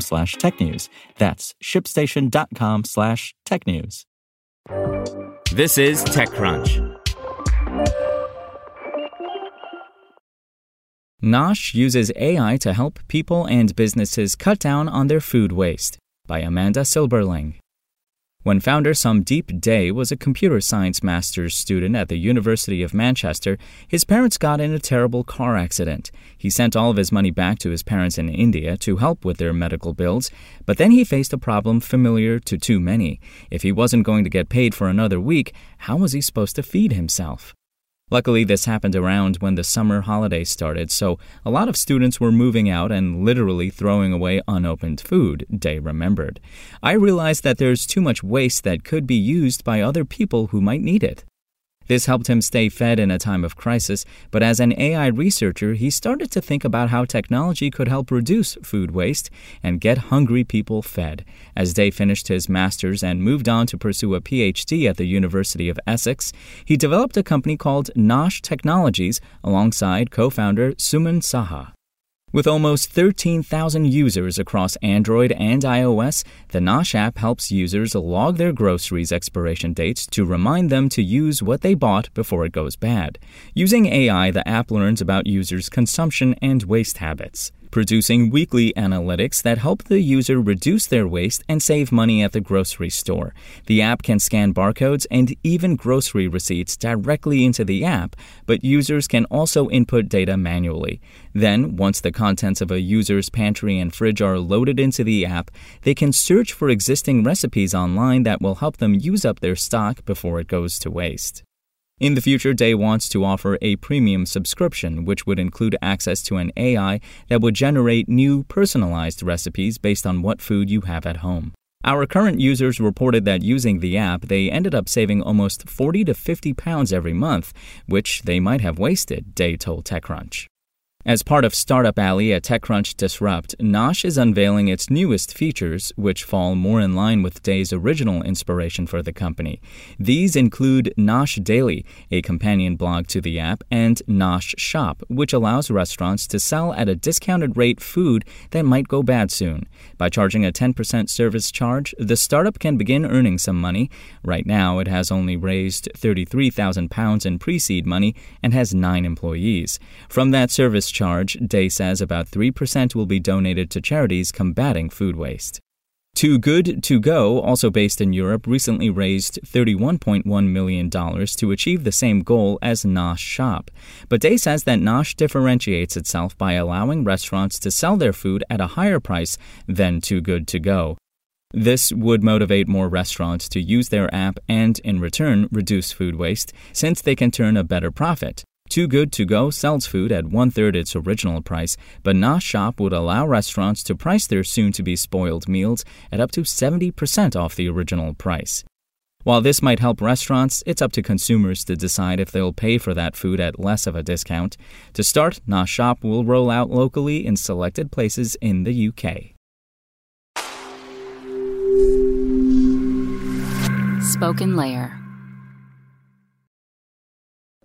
slash technews. That's shipstation.com slash technews. This is TechCrunch. Nosh uses AI to help people and businesses cut down on their food waste by Amanda Silberling. When founder Somdip Dey was a computer science master's student at the University of Manchester, his parents got in a terrible car accident. He sent all of his money back to his parents in India to help with their medical bills, but then he faced a problem familiar to too many. If he wasn't going to get paid for another week, how was he supposed to feed himself? Luckily, this happened around when the summer holidays started, so a lot of students were moving out and literally throwing away unopened food, Dey remembered. I realized that there's too much waste that could be used by other people who might need it. This helped him stay fed in a time of crisis, but as an AI researcher, he started to think about how technology could help reduce food waste and get hungry people fed. As Dey finished his master's and moved on to pursue a PhD at the University of Essex, he developed a company called Nosh Technologies alongside co founder Suman Saha. With almost 13,000 users across Android and iOS, the Nosh app helps users log their groceries' expiration dates to remind them to use what they bought before it goes bad. Using AI, the app learns about users' consumption and waste habits producing weekly analytics that help the user reduce their waste and save money at the grocery store. The app can scan barcodes and even grocery receipts directly into the app, but users can also input data manually. Then, once the contents of a user's pantry and fridge are loaded into the app, they can search for existing recipes online that will help them use up their stock before it goes to waste. In the future, Dey wants to offer a premium subscription, which would include access to an AI that would generate new personalized recipes based on what food you have at home. Our current users reported that using the app, they ended up saving almost 40 to 50 pounds every month, which they might have wasted, Dey told TechCrunch. As part of Startup Alley at TechCrunch Disrupt, Nosh is unveiling its newest features, which fall more in line with Dey's original inspiration for the company. These include Nosh Daily, a companion blog to the app, and Nosh Shop, which allows restaurants to sell at a discounted rate food that might go bad soon. By charging a 10% service charge, the startup can begin earning some money. Right now, it has only raised 33,000 pounds in pre-seed money and has 9 employees. From that service charge, Dey says about 3% will be donated to charities combating food waste. Too Good To Go, also based in Europe, recently raised $31.1 million to achieve the same goal as Nosh Shop. But Dey says that Nosh differentiates itself by allowing restaurants to sell their food at a higher price than Too Good To Go. This would motivate more restaurants to use their app and, in return, reduce food waste, since they can turn a better profit. Too Good To Go sells food at one third its original price, but Nosh Shop would allow restaurants to price their soon to be spoiled meals at up to 70% off the original price. While this might help restaurants, it's up to consumers to decide if they'll pay for that food at less of a discount. To start, Nosh Shop will roll out locally in selected places in the UK. Spoken Layer.